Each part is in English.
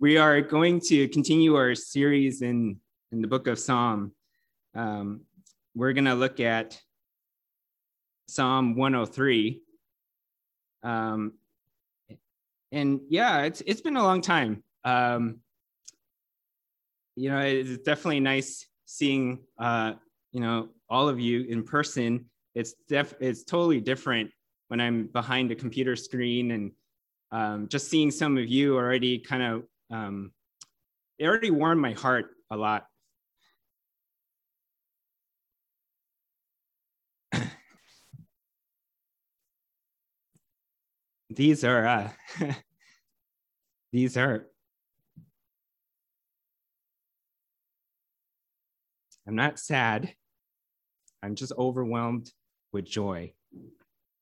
we are going to continue our series in, in the book of Psalm. Um, we're going to look at Psalm 103. Um, and yeah, it's it's been a long time. Um, you know, it's definitely nice seeing uh, you know all of you in person. It's def it's totally different when I'm behind a computer screen and um, just seeing some of you already kind of um, it already warmed my heart a lot. these are uh, these are I'm not sad. I'm just overwhelmed with joy.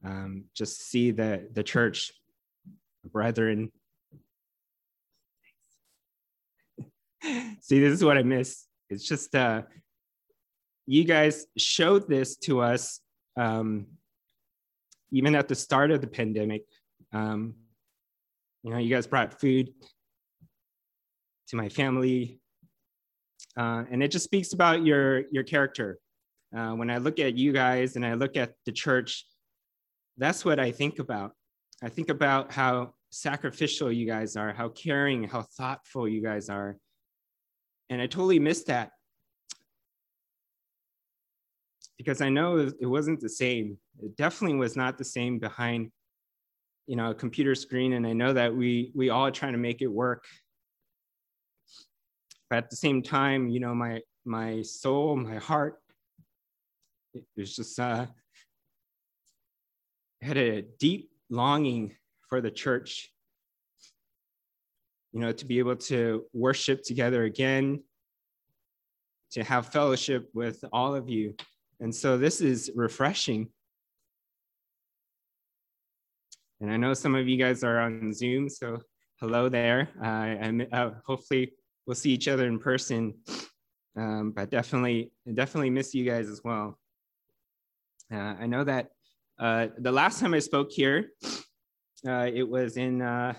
Um, just see the the church, brethren, See, this is what I miss. It's just uh, you guys showed this to us um, even at the start of the pandemic. Um, you know, you guys brought food to my family, uh, and it just speaks about your your character. Uh, when I look at you guys and I look at the church, that's what I think about. I think about how sacrificial you guys are, how caring, how thoughtful you guys are. And I totally missed that because I know it wasn't the same. It definitely was not the same behind, you know, a computer screen. And I know that we we all trying to make it work. But at the same time, you know, my my soul, my heart, it was just uh, had a deep longing for the church you know, to be able to worship together again, to have fellowship with all of you. And so this is refreshing. And I know some of you guys are on Zoom, so hello there. Uh, and uh, hopefully we'll see each other in person. Um, but definitely, definitely miss you guys as well. Uh, I know that uh, the last time I spoke here, uh, it was in uh,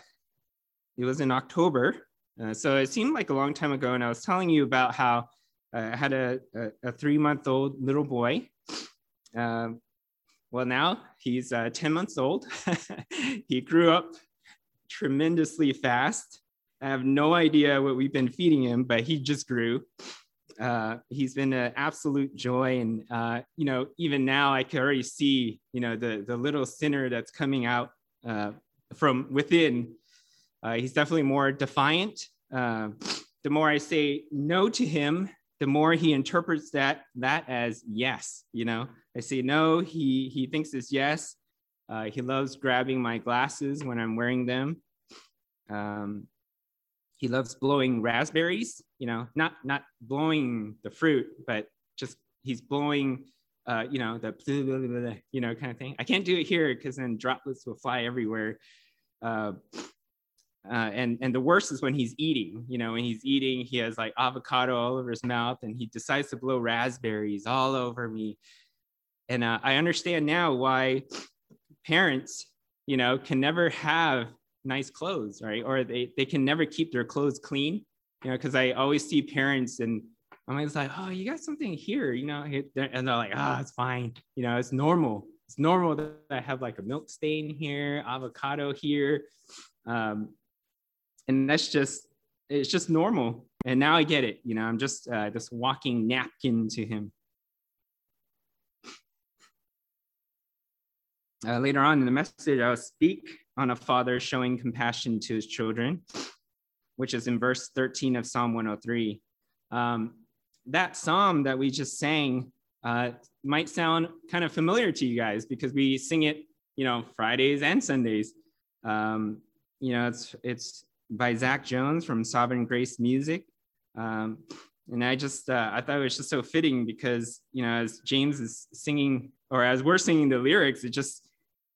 it was in October. Uh, so it seemed like a long time ago. And I was telling you about how uh, I had a, a, a three month old little boy. Um, well, now he's uh, 10 months old. he grew up tremendously fast. I have no idea what we've been feeding him, but he just grew. Uh, he's been an absolute joy, and uh, you know, even now I can already see, you know, the the little sinner that's coming out uh, from within uh, he's definitely more defiant. Uh, the more I say no to him, the more he interprets that that as yes. You know, I say no, he he thinks it's yes. Uh, he loves grabbing my glasses when I'm wearing them. Um, he loves blowing raspberries. You know, not not blowing the fruit, but just he's blowing. Uh, you know the blah, blah, blah, you know kind of thing. I can't do it here because then droplets will fly everywhere. Uh, uh, and and the worst is when he's eating you know when he's eating he has like avocado all over his mouth and he decides to blow raspberries all over me. And uh, i understand now why parents you know can never have nice clothes right? Or they, they can never keep their clothes clean you know because i always see parents and i'm always like oh you got something here you know and they're like ah oh, it's fine you know it's normal. It's normal that i have like a milk stain here avocado here um, and that's just it's just normal. And now i get it you know i'm just uh, this walking napkin to him. Uh, later on in the message i'll speak on a father showing compassion to his children which is in verse 13 of psalm 103 um, that psalm that we just sang uh, might sound kind of familiar to you guys because we sing it you know fridays and sundays. Um, you know it's it's by Zach Jones from Sovereign Grace Music. Um, and I just uh, I thought it was just so fitting because you know as James is singing or as we're singing the lyrics, it just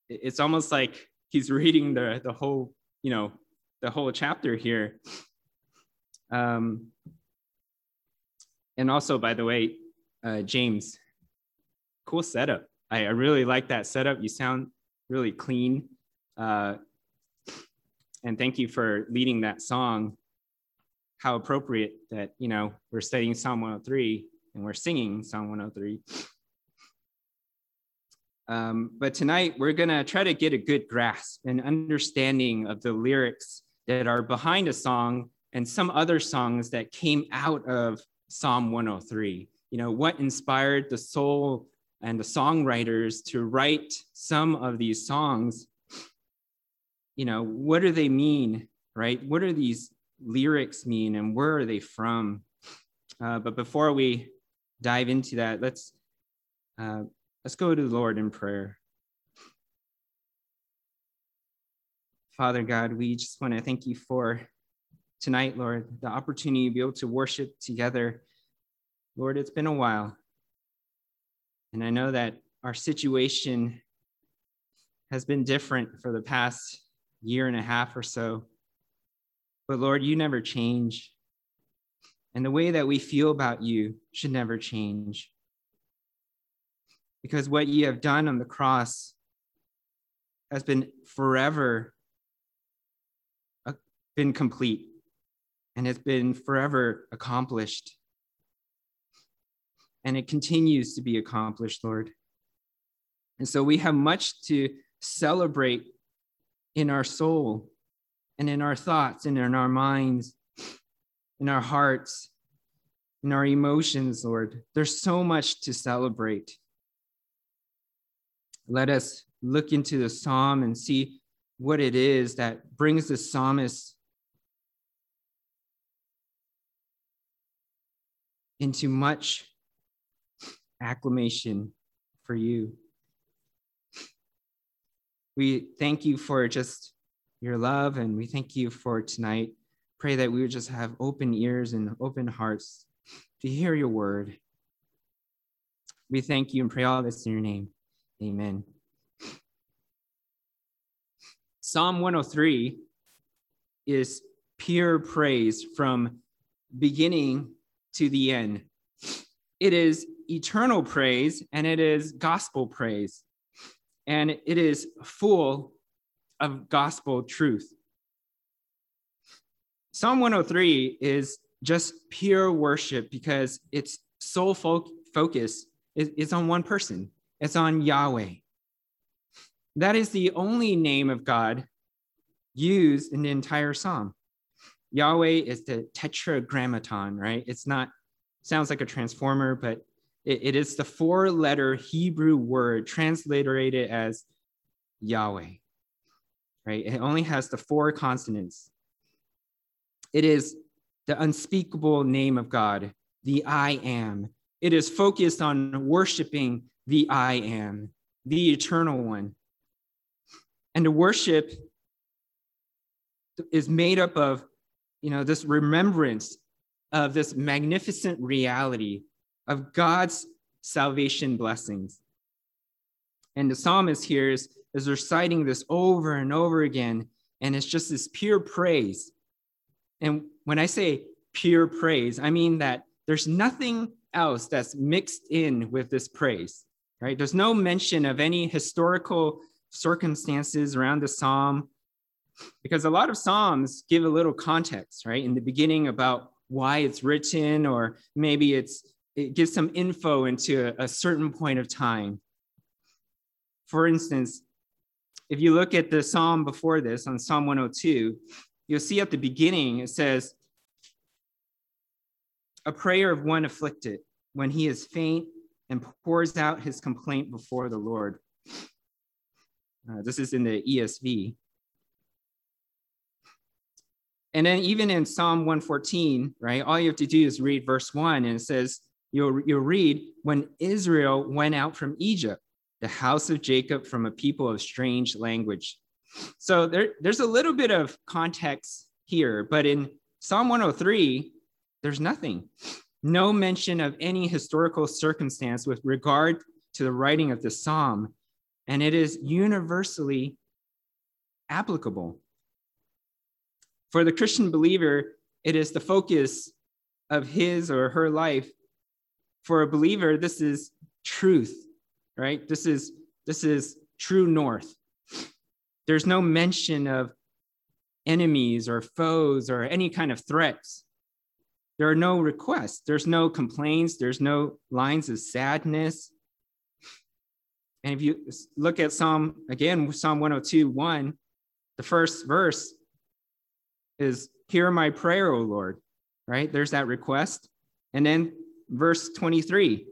it's almost like he's reading the the whole you know the whole chapter here. Um, and also, by the way, uh, James, cool setup. I, I really like that setup. You sound really clean. Uh, and thank you for leading that song. how appropriate that, you know, we're studying Psalm 103 and we're singing Psalm 103. Um, but tonight we're going to try to get a good grasp and understanding of the lyrics that are behind a song and some other songs that came out of Psalm 103. You know, what inspired the soul and the songwriters to write some of these songs? You know, what do they mean, right? What do these lyrics mean and where are they from? Uh, but before we dive into that, let's uh, let's go to the Lord in prayer. Father God, we just want to thank you for tonight, Lord, the opportunity to be able to worship together. Lord, it's been a while. And I know that our situation has been different for the past year and a half or so. But Lord, you never change. And the way that we feel about you should never change. Because what you have done on the cross has been forever uh, been complete and has been forever accomplished. And it continues to be accomplished, Lord. And so we have much to celebrate in our soul and in our thoughts and in our minds, in our hearts, in our emotions, Lord. There's so much to celebrate. Let us look into the psalm and see what it is that brings the psalmist into much acclamation for you. We thank you for just your love and we thank you for tonight. Pray that we would just have open ears and open hearts to hear your word. We thank you and pray all this in your name. Amen. Psalm 103 is pure praise from beginning to the end. It is eternal praise and it is gospel praise. And it is full of gospel truth. Psalm 103 is just pure worship because its sole fo- focus is, on one person, it's on Yahweh. That is the only name of God used in the entire psalm. Yahweh is the tetragrammaton, right? It's not, sounds like a transformer, but it, it is the four letter Hebrew word transliterated as Yahweh, right? It only has the four consonants. It is the unspeakable name of God, the I am. It is focused on worshiping the I am, the eternal one. And the worship is made up of you know, this remembrance of this magnificent reality of God's salvation blessings. And the psalmist here is, is reciting this over and over again, and it's just this pure praise. And when I say pure praise, I mean that there's nothing else that's mixed in with this praise, right? There's no mention of any historical circumstances around the psalm because a lot of Psalms give a little context, right? In the beginning about why it's written, or maybe it's it gives some info into a, certain point of time. For instance, if you look at the psalm before this on Psalm 102, you'll see at the beginning it says, A prayer of one afflicted when he is faint and pours out his complaint before the Lord. Uh, this is in the ESV. And then even in Psalm 114, right, all you have to do is read verse one and it says, you'll, you'll read, when Israel went out from Egypt, the house of Jacob from a people of strange language. So there, there's a little bit of context here, but in Psalm 103, there's nothing. No mention of any historical circumstance with regard to the writing of the psalm, and it is universally applicable. For the Christian believer, it is the focus of his or her life. For a believer, this is truth, right? This is this is true north. There's no mention of enemies or foes or any kind of threats. there are no requests, there's no complaints, there's no lines of sadness. And if you look at Psalm, again, Psalm 102, 1, the first verse is, Hear my prayer, O Lord, right? There's that request. And then verse 23,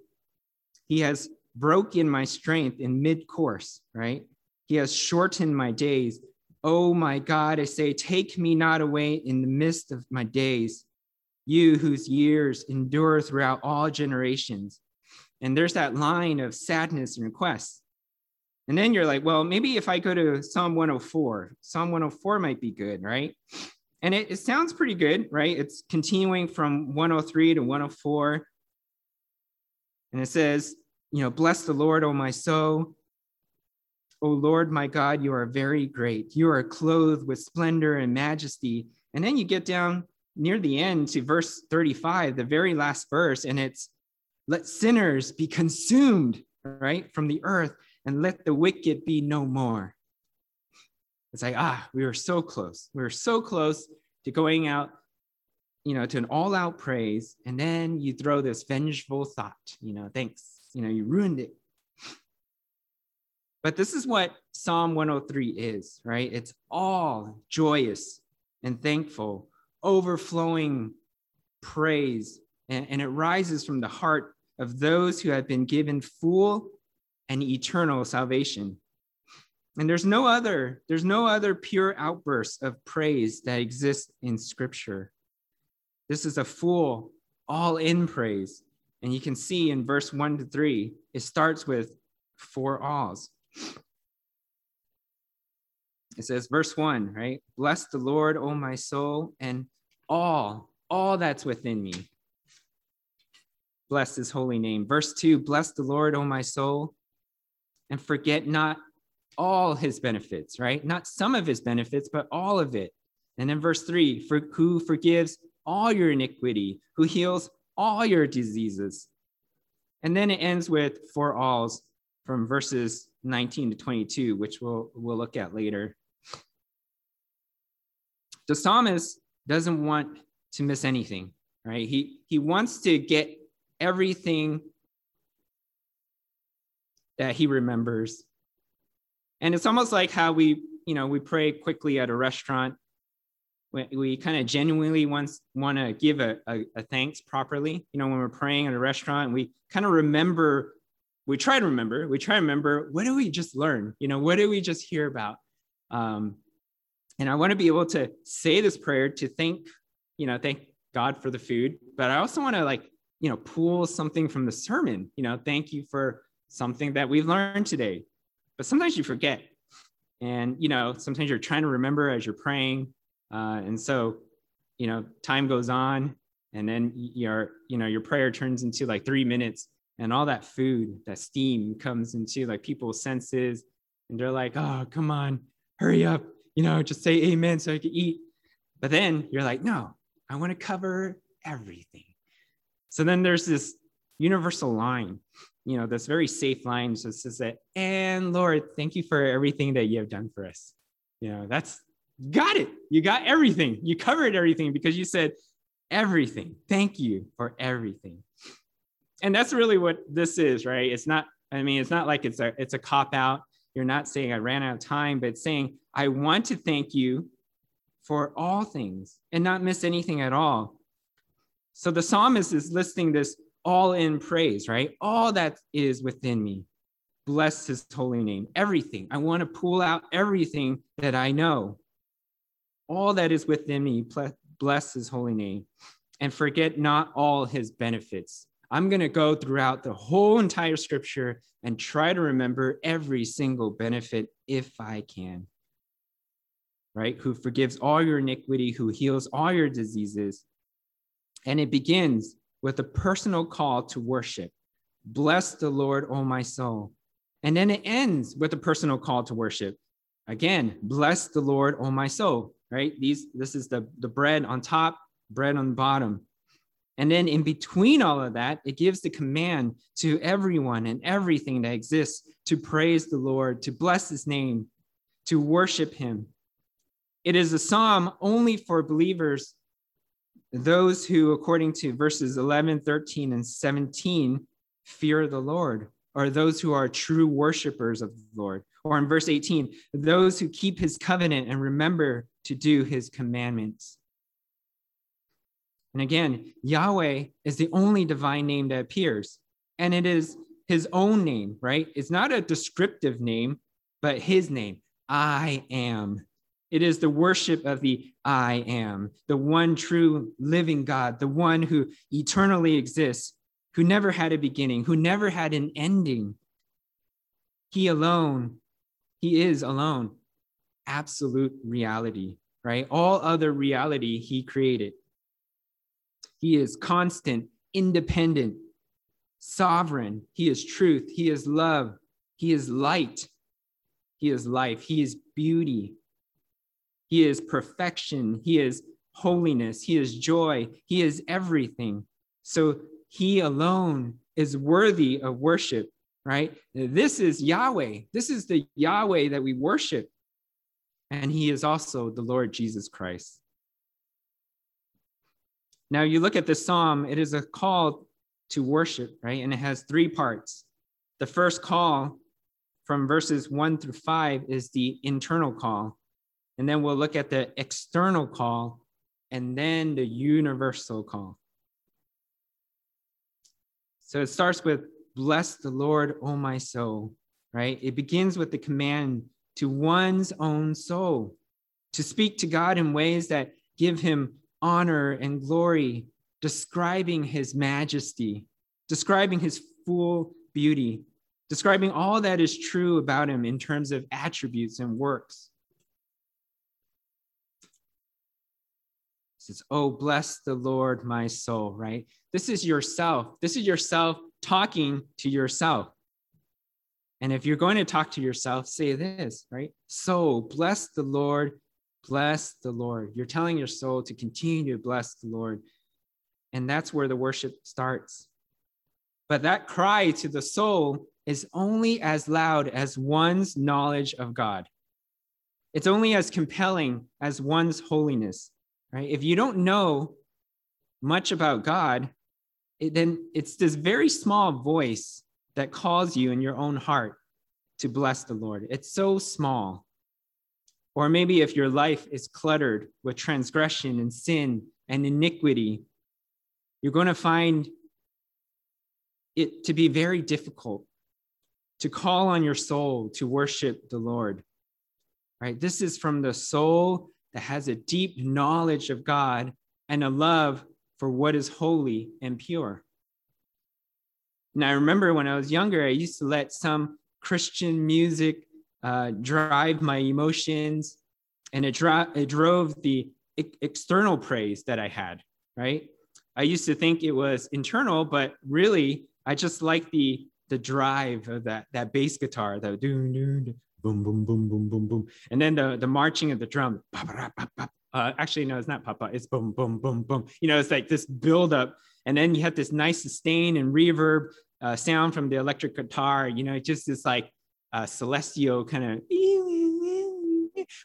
He has broken my strength in mid course, right? He has shortened my days. Oh my God, I say, take me not away in the midst of my days, you whose years endure throughout all generations. And there's that line of sadness and request. And then you're like, well, maybe if I go to Psalm 104, Psalm 104 might be good, right? And it, it sounds pretty good, right? It's continuing from 103 to 104. And it says, you know, bless the Lord, O my soul. O Lord, my God, you are very great. You are clothed with splendor and majesty. And then you get down near the end to verse 35, the very last verse, and it's, let sinners be consumed, right, from the earth, and let the wicked be no more. It's like, ah, we were so close. We were so close to going out, you know, to an all out praise. And then you throw this vengeful thought, you know, thanks, you know, you ruined it. But this is what Psalm 103 is, right? It's all joyous and thankful, overflowing praise. And, and, it rises from the heart of those who have been given full and eternal salvation. And there's no other, there's no other pure outburst of praise that exists in scripture. This is a full, all in praise. And you can see in verse one to three, it starts with four alls. It says, verse one, right? Bless the Lord, O my soul, and all, all that's within me. Bless his holy name. Verse two, bless the Lord, O my soul, and forget not all his benefits, right? Not some of his benefits, but all of it. And then verse three, for who forgives all your iniquity, who heals all your diseases. And then it ends with for alls from verses 19 to 22, which we'll, we'll look at later. The psalmist doesn't want to miss anything, right? He, he wants to get everything that he remembers. And it's almost like how we, you know, we pray quickly at a restaurant. We, we kind of genuinely want, want to give a, a, a thanks properly. You know, when we're praying at a restaurant, we kind of remember we try to remember, we try to remember what do we just learn? You know, what did we just hear about? Um, and I want to be able to say this prayer to thank, you know, thank God for the food, but I also want to like, you know, pull something from the sermon, you know, thank you for something that we've learned today. But sometimes you forget. And, you know, sometimes you're trying to remember as you're praying. Uh, and so, you know, time goes on and then your, you know, your prayer turns into like three minutes and all that food, that steam comes into like people's senses, and they're like, "Oh, come on, hurry up, you know, just say amen so I can eat." But then you're like, "No, I want to cover everything." So then there's this universal line, you know, this very safe line that says that, "And Lord, thank you for everything that you have done for us." You know, that's got it. You got everything. You covered everything because you said everything. Thank you for everything and that's really what this is, right? It's not, I mean, it's not like it's a it's a cop out. You're not saying I ran out of time, but saying I want to thank you for all things and not miss anything at all. So the psalmist is listing this all in praise, right? All that is within me. Bless his holy name. Everything. I want to pull out everything that I know. All that is within me. Bless his holy name. And forget not all his benefits. I'm going to go throughout the whole entire scripture and try to remember every single benefit if I can. Right? Who forgives all your iniquity, who heals all your diseases. And it begins with a personal call to worship. Bless the Lord, O my soul. And then it ends with a personal call to worship. Again, bless the Lord, O my soul. Right? These this is the, the bread on top, bread on bottom. And then in between all of that, it gives the command to everyone and everything that exists to praise the Lord, to bless his name, to worship him. It is a psalm only for believers those who, according to verses 11, 13, and 17, fear the Lord, or those who are true worshipers of the Lord. Or in verse 18, those who keep his covenant and remember to do his commandments. And again, Yahweh is the only divine name that appears, and it is his own name, right? It's not a descriptive name, but his name. I am. It is the worship of the I am, the one true living God, the one who eternally exists, who never had a beginning, who never had an ending. He alone, he is alone, absolute reality, right? All other reality he created. He is constant, independent, sovereign. He is truth. He is love. He is light. He is life. He is beauty. He is perfection. He is holiness. He is joy. He is everything. So he alone is worthy of worship, right? This is Yahweh. This is the Yahweh that we worship. And he is also the Lord Jesus Christ. Now, you look at the psalm, it is a call to worship, right? And it has three parts. The first call from verses one through five is the internal call. And then we'll look at the external call and then the universal call. So it starts with, Bless the Lord, O my soul, right? It begins with the command to one's own soul to speak to God in ways that give him honor and glory, describing his majesty, describing his full beauty, describing all that is true about him in terms of attributes and works. says, Oh, bless the Lord, my soul, right? This is yourself. This is yourself talking to yourself. And if you're going to talk to yourself, say this, right? So bless the Lord, bless the Lord. You're telling your soul to continue to bless the Lord. And that's where the worship starts. But that cry to the soul is only as loud as one's knowledge of God. It's only as compelling as one's holiness right? If you don't know much about God, it, then it's this very small voice that calls you in your own heart to bless the Lord. It's so small. Or maybe if your life is cluttered with transgression and sin and iniquity, you're going to find it to be very difficult to call on your soul to worship the Lord. Right? This is from the soul that has a deep knowledge of God and a love for what is holy and pure. And I remember when I was younger, I used to let some Christian music uh, drive my emotions, and it, dro- it drove the e- external praise that I had, right? I used to think it was internal, but really, I just like the the drive of that that bass guitar, the doom doom boom, boom, boom, boom, boom, boom. And then the, the marching of the drum. Uh, actually, no, it's not papa. It's boom, boom, boom, boom. You know, it's like this build up. And then you have this nice sustain and reverb uh, sound from the electric guitar. You know, it just this like uh, celestial kind of.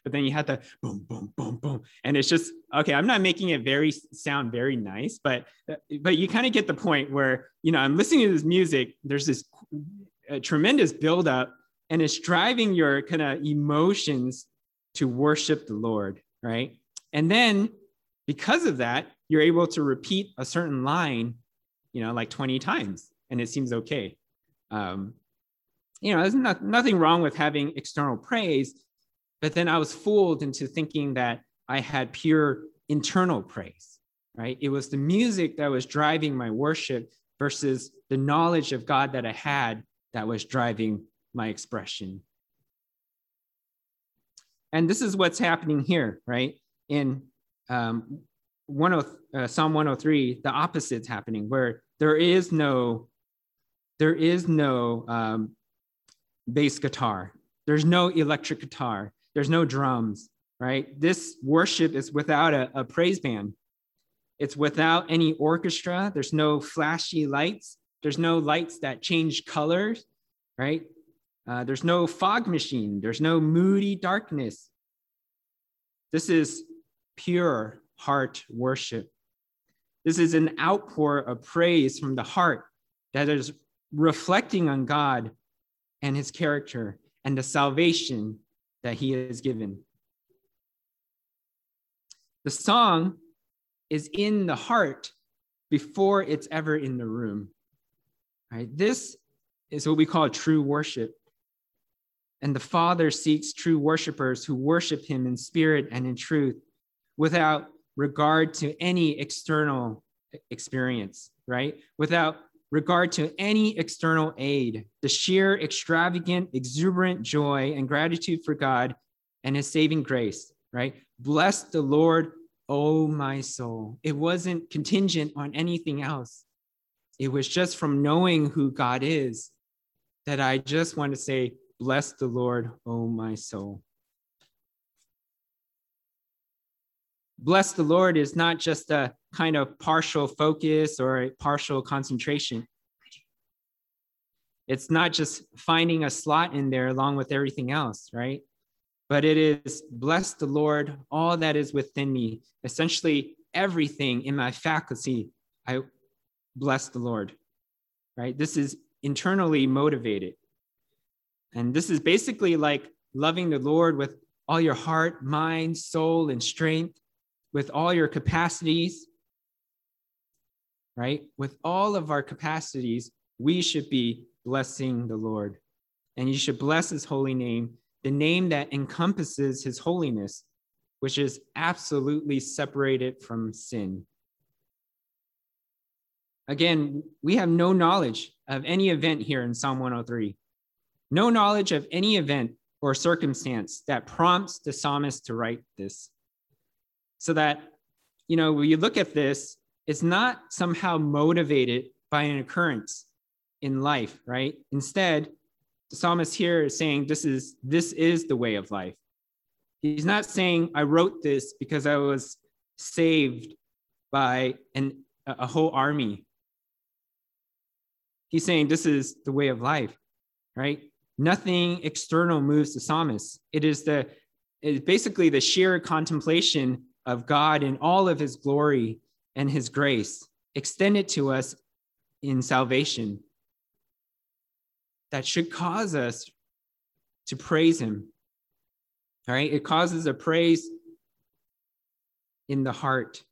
But then you have the boom, boom, boom, boom, and it's just okay. I'm not making it very sound very nice, but but you kind of get the point where you know I'm listening to this music. There's this tremendous build up and it's driving your kind of emotions to worship the Lord, right? And then because of that, you're able to repeat a certain line, you know, like 20 times, and it seems okay. Um, you know, there's not, nothing wrong with having external praise, but then I was fooled into thinking that I had pure internal praise, right? It was the music that was driving my worship versus the knowledge of God that I had that was driving my expression. And this is what's happening here, right? In um, 10, uh, Psalm 103, the opposite's happening, where there is no, there is no um, bass guitar, there's no electric guitar, there's no drums, right? This worship is without a, a praise band. It's without any orchestra. There's no flashy lights. There's no lights that change colors, right? Uh, there's no fog machine. There's no moody darkness. This is pure heart worship. This is an outpour of praise from the heart that is reflecting on God and his character and the salvation that he has given. The song is in the heart before it's ever in the room. Right? This is what we call true worship. And the Father seeks true worshipers who worship him in spirit and in truth without regard to any external experience, right? Without regard to any external aid, the sheer extravagant, exuberant joy and gratitude for God and his saving grace, right? Bless the Lord, oh my soul. It wasn't contingent on anything else. It was just from knowing who God is that I just want to say, Bless the Lord, oh my soul. Bless the Lord is not just a kind of partial focus or a partial concentration. It's not just finding a slot in there along with everything else, right? But it is bless the Lord, all that is within me. Essentially, everything in my faculty, I bless the Lord, right? This is internally motivated. And this is basically like loving the Lord with all your heart, mind, soul, and strength, with all your capacities, right? With all of our capacities, we should be blessing the Lord. And you should bless his holy name, the name that encompasses his holiness, which is absolutely separated from sin. Again, we have no knowledge of any event here in Psalm 103, no knowledge of any event or circumstance that prompts the psalmist to write this. So that, you know, when you look at this, it's not somehow motivated by an occurrence in life, right? Instead, the psalmist here is saying this is this is the way of life. He's not saying I wrote this because I was saved by an, a whole army He's saying this is the way of life, right? Nothing external moves the psalmist. It is the it is basically the sheer contemplation of God in all of his glory and his grace extended to us in salvation that should cause us to praise him. All right, it causes a praise in the heart.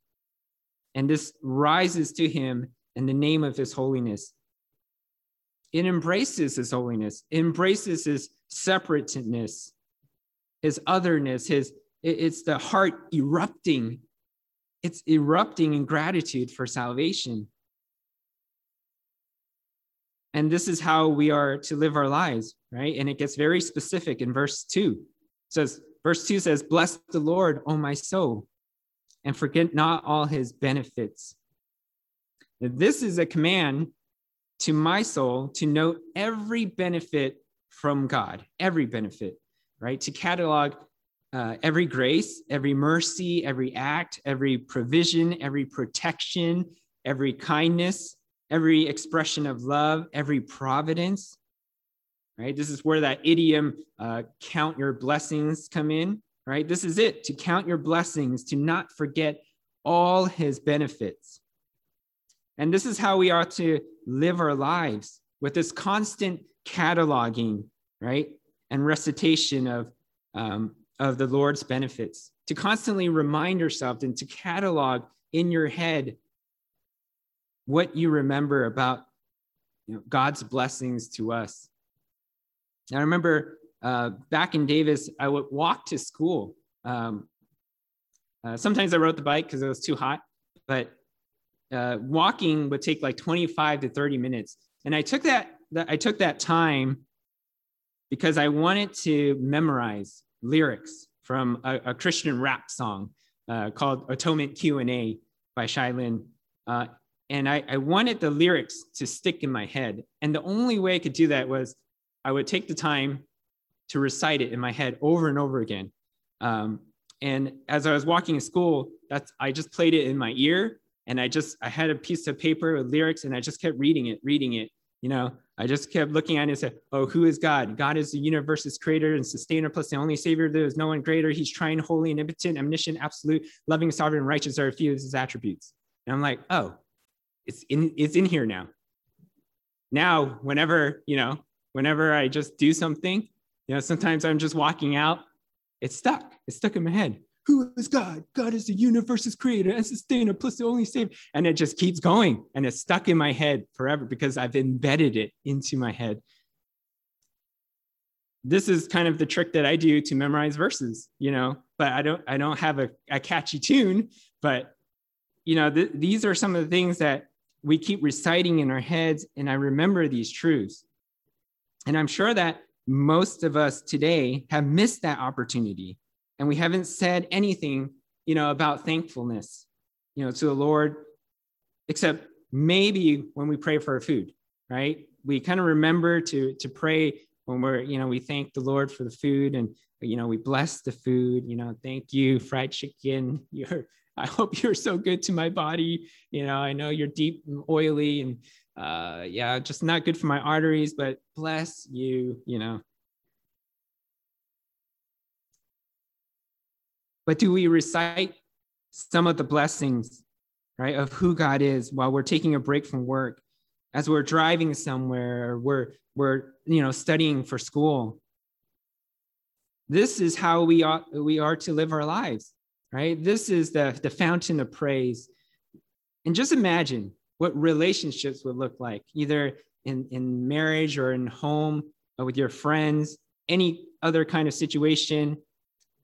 And this rises to him in the name of his holiness. It embraces his holiness, it embraces his separateness, his otherness, his it's the heart erupting. It's erupting in gratitude for salvation. And this is how we are to live our lives, right? And it gets very specific in verse 2. It says, verse 2 says, Bless the Lord, O my soul, and forget not all his benefits. This is a command to my soul to note every benefit from God, every benefit, right? To catalog uh, every grace, every mercy, every act, every provision, every protection, every kindness, every expression of love, every providence, right? This is where that idiom, uh, count your blessings, come in, right? This is it to count your blessings, to not forget all his benefits. And this is how we are to live our lives with this constant cataloging, right? And recitation of, um, of the Lord's benefits, to constantly remind yourself and to catalog in your head what you remember about you know, God's blessings to us. I remember uh, back in Davis, I would walk to school. Um, uh, sometimes I rode the bike because it was too hot, but uh, walking would take like 25 to 30 minutes. And I took that, that I took that time because I wanted to memorize lyrics from a, a Christian rap song uh, called Atonement Q&A by Shai Linne. Uh, and I, I wanted the lyrics to stick in my head. And the only way I could do that was I would take the time to recite it in my head over and over again. Um, and as I was walking to school, that's I just played it in my ear and I just I had a piece of paper with lyrics and I just kept reading it, reading it. You know, I just kept looking at it and said, "Oh, who is God? God is the universe's creator and sustainer, plus the only savior. There is no one greater. He's triune, holy, and impotent, omniscient, absolute, loving, sovereign, righteous are a few of his attributes." And I'm like, oh, it's in it's in here now. Now, whenever, you know, whenever I just do something, you know, sometimes I'm just walking out, it's stuck. It's stuck in my head. Who is God? God is the universe's creator and sustainer, plus the only savior. And it just keeps going. And it's stuck in my head forever because I've embedded it into my head. This is kind of the trick that I do to memorize verses, you know, but I don't I don't have a, a catchy tune, but you know, th- these are some of the things that we keep reciting in our heads, and I remember these truths. And I'm sure that most of us today have missed that opportunity, and we haven't said anything, you know, about thankfulness, you know, to the Lord, except maybe when we pray for food, right? We kind of remember to to pray when we're, you know, we thank the Lord for the food and you know we bless the food you know thank you fried chicken you're I hope you're so good to my body. You know, I know you're deep and oily and uh, yeah, just not good for my arteries, but bless you, you know. But do we recite some of the blessings, right, of who God is while we're taking a break from work, as we're driving somewhere, we're we're you know studying for school. This is how we ought we are to live our lives right? This is the, the fountain of praise. And just imagine what relationships would look like, either in, in marriage or in home or with your friends, any other kind of situation.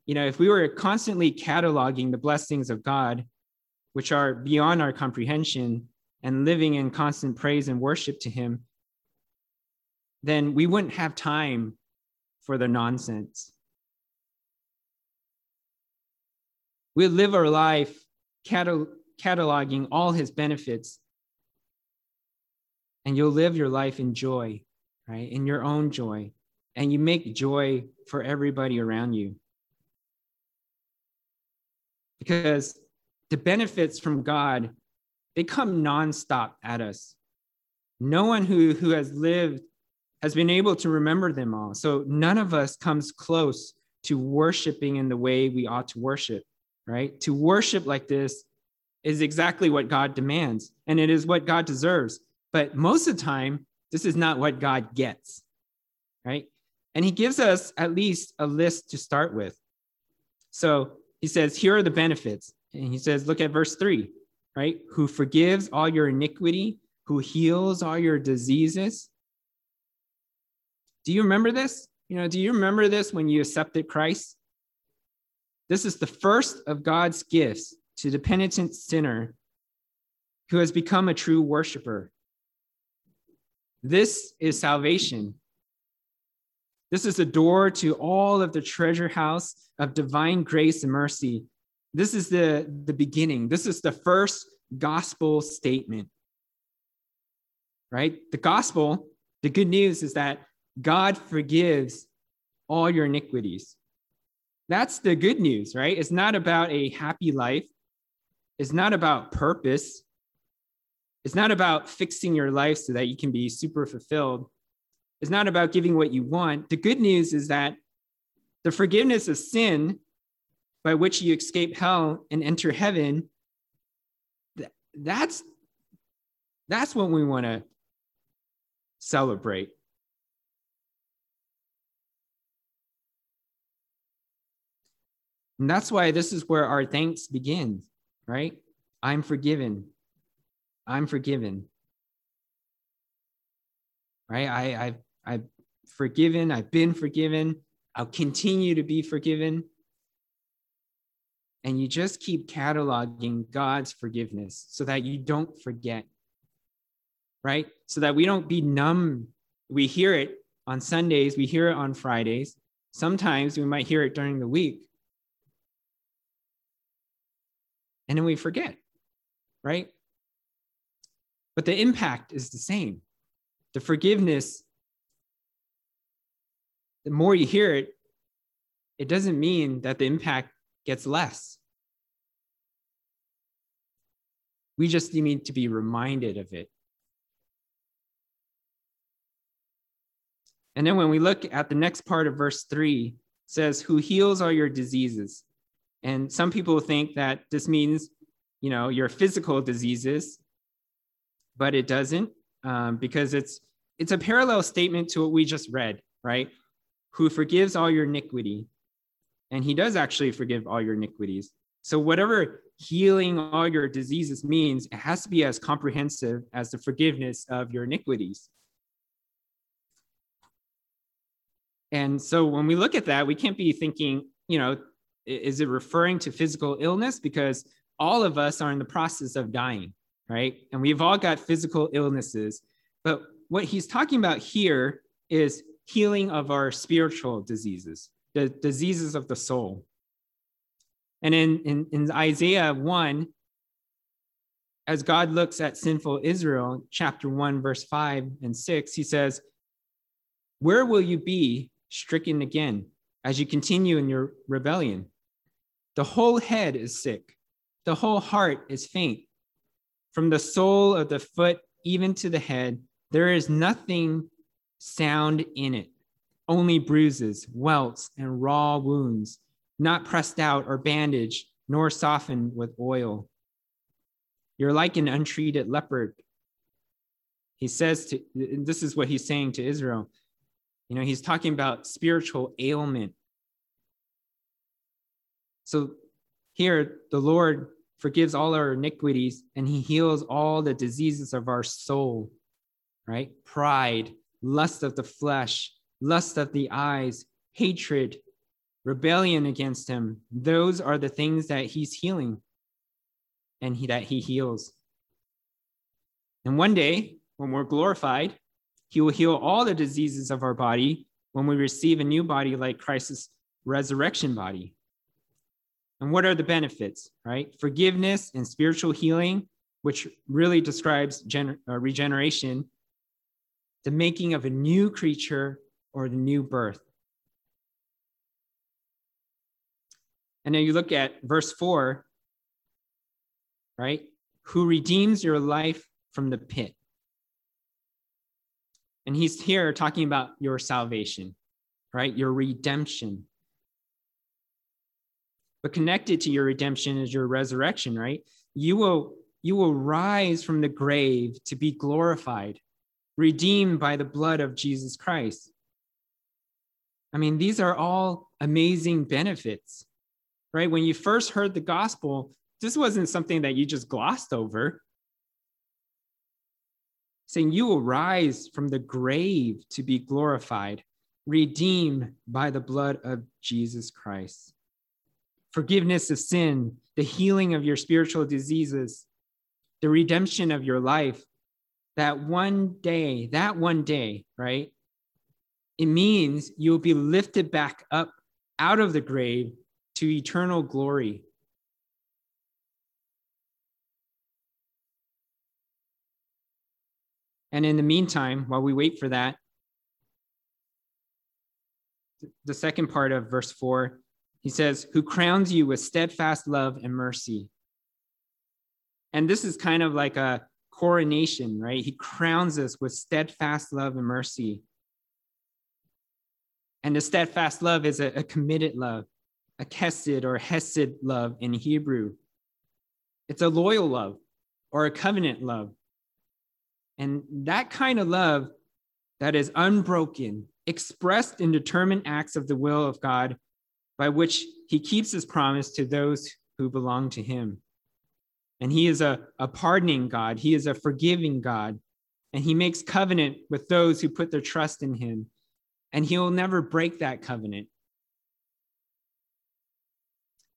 You know, if we were constantly cataloging the blessings of God, which are beyond our comprehension, and living in constant praise and worship to Him, then we wouldn't have time for the nonsense. We live our life catalog- cataloging all his benefits, and you'll live your life in joy, right? In your own joy, and you make joy for everybody around you. Because the benefits from God, they come nonstop at us. No one who, who has lived has been able to remember them all. So none of us comes close to worshiping in the way we ought to worship right? To worship like this is exactly what God demands, and it is what God deserves. But most of the time, this is not what God gets, right? And he gives us at least a list to start with. So he says, Here are the benefits. And he says, Look at verse three, right? Who forgives all your iniquity, who heals all your diseases. Do you remember this? You know, do you remember this when you accepted Christ? This is the first of God's gifts to the penitent sinner who has become a true worshiper. This is salvation. This is the door to all of the treasure house of divine grace and mercy. This is the, the beginning. This is the first gospel statement. Right? The gospel, the good news is that God forgives all your iniquities. That's the good news, right? It's not about a happy life. It's not about purpose. It's not about fixing your life so that you can be super fulfilled. It's not about giving what you want. The good news is that the forgiveness of sin by which you escape hell and enter heaven, that's, that's what we want to celebrate. And that's why this is where our thanks begins, right? I'm forgiven. I'm forgiven. Right? I, I've, I've forgiven. I've been forgiven. I'll continue to be forgiven. And you just keep cataloging God's forgiveness so that you don't forget, right? So that we don't be numb. We hear it on Sundays, we hear it on Fridays. Sometimes we might hear it during the week, and then we forget, right? But the impact is the same. The forgiveness, the more you hear it, it doesn't mean that the impact gets less. We just need to be reminded of it. And then when we look at the next part of verse three, says, Who heals all your diseases. And some people think that this means you know, your physical diseases, but it doesn't um, because it's it's a parallel statement to what we just read, right? Who forgives all your iniquity, and He does actually forgive all your iniquities. So whatever healing all your diseases means, it has to be as comprehensive as the forgiveness of your iniquities. And so when we look at that, we can't be thinking, you know, is it referring to physical illness? Because all of us are in the process of dying, right? And we've all got physical illnesses. But what he's talking about here is healing of our spiritual diseases, the diseases of the soul. And in, in, in Isaiah 1, as God looks at sinful Israel, chapter 1, verse 5 and 6, he says, Where will you be stricken again as you continue in your rebellion? The whole head is sick, the whole heart is faint. From the sole of the foot even to the head, there is nothing sound in it, only bruises, welts, and raw wounds not pressed out or bandaged, nor softened with oil. You're like an untreated leopard. He says to, this is what he's saying to Israel. You know, he's talking about spiritual ailment. So here, the Lord forgives all our iniquities and he heals all the diseases of our soul, right? Pride, lust of the flesh, lust of the eyes, hatred, rebellion against him. Those are the things that he's healing and he, that he heals. And one day, when we're glorified, he will heal all the diseases of our body when we receive a new body like Christ's resurrection body. And what are the benefits, right? Forgiveness and spiritual healing, which really describes gener- uh, regeneration, the making of a new creature or the new birth. And then you look at verse four, right? Who redeems your life from the pit. And he's here talking about your salvation, right? Your redemption. But connected to your redemption is your resurrection, right? You will you will rise from the grave to be glorified, redeemed by the blood of Jesus Christ. I mean, these are all amazing benefits right? When you first heard the gospel, this wasn't something that you just glossed over. Saying you will rise from the grave to be glorified, redeemed by the blood of Jesus Christ. Forgiveness of sin, the healing of your spiritual diseases, the redemption of your life. That one day, that one day, right? It means you'll be lifted back up out of the grave to eternal glory. And in the meantime, while we wait for that, the second part of verse 4, he says, Who crowns you with steadfast love and mercy. And this is kind of like a coronation, right? He crowns us with steadfast love and mercy. And the steadfast love is a, a committed love a kesed or hesed love in Hebrew. It's a loyal love or a covenant love. And that kind of love that is unbroken, expressed in determined acts of the will of God, by which he keeps his promise to those who belong to him. And he is a, a pardoning God, he is a forgiving God, and he makes covenant with those who put their trust in him. And he will never break that covenant.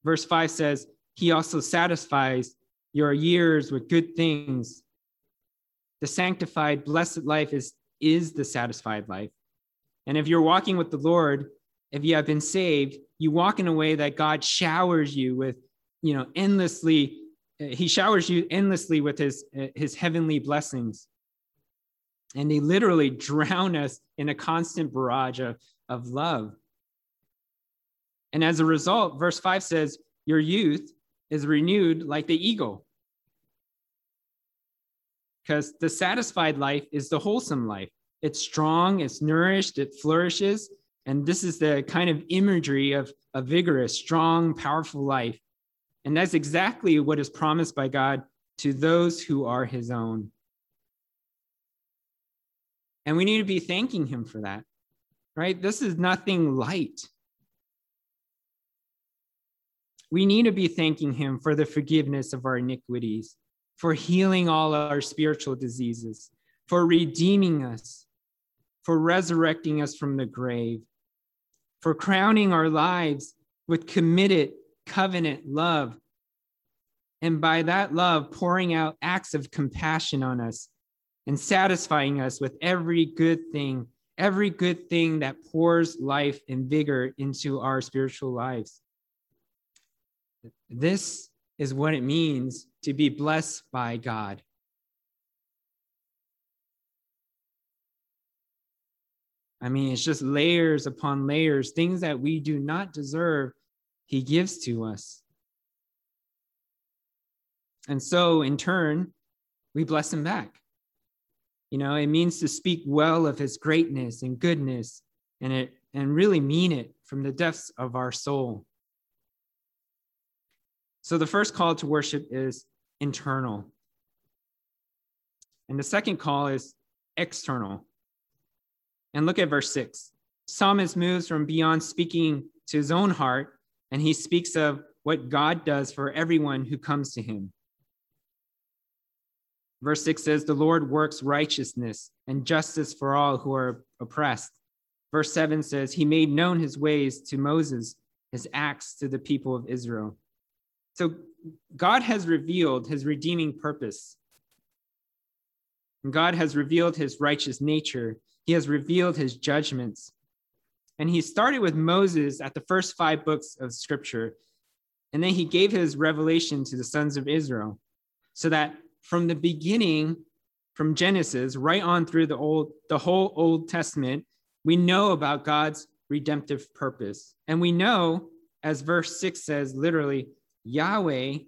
Verse 5 says, He also satisfies your years with good things. The sanctified, blessed life is, is the satisfied life. And if you're walking with the Lord, if you have been saved, you walk in a way that God showers you with, you know, endlessly, He showers you endlessly with His, his heavenly blessings. And they literally drown us in a constant barrage of, of love. And as a result, verse 5 says, Your youth is renewed like the eagle. Because the satisfied life is the wholesome life. It's strong, it's nourished, it flourishes. And this is the kind of imagery of a vigorous, strong, powerful life. And that's exactly what is promised by God to those who are his own. And we need to be thanking him for that, right? This is nothing light. We need to be thanking him for the forgiveness of our iniquities, for healing all our spiritual diseases, for redeeming us, for resurrecting us from the grave, for crowning our lives with committed covenant love. And by that love, pouring out acts of compassion on us and satisfying us with every good thing, every good thing that pours life and vigor into our spiritual lives. This is what it means to be blessed by God. I mean, it's just layers upon layers, things that we do not deserve, He gives to us. And so, in turn, we bless Him back. You know, it means to speak well of His greatness and goodness, and it and really mean it from the depths of our soul. So, the first call to worship is internal, and the second call is external. And look at verse six. Psalmist moves from beyond speaking to his own heart, and he speaks of what God does for everyone who comes to him. Verse 6 says, The Lord works righteousness and justice for all who are oppressed. Verse 7 says, He made known his ways to Moses, his acts to the people of Israel. So God has revealed his redeeming purpose. God has revealed his righteous nature he has revealed his judgments. And he started with Moses at the first five books of scripture. And then he gave his revelation to the sons of Israel so that from the beginning, from Genesis right on through the old, the whole Old Testament, we know about God's redemptive purpose. And we know, as verse six says, literally, Yahweh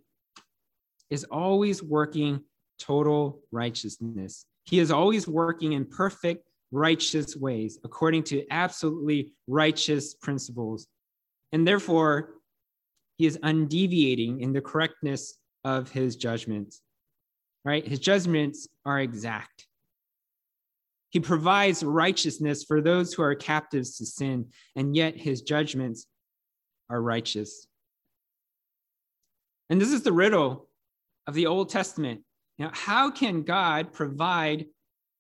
is always working total righteousness. He is always working in perfect righteous ways, according to absolutely righteous principles. And therefore, he is undeviating in the correctness of his judgments, right? His judgments are exact. He provides righteousness for those who are captives to sin, and yet his judgments are righteous. And this is the riddle of the Old Testament. Now, how can God provide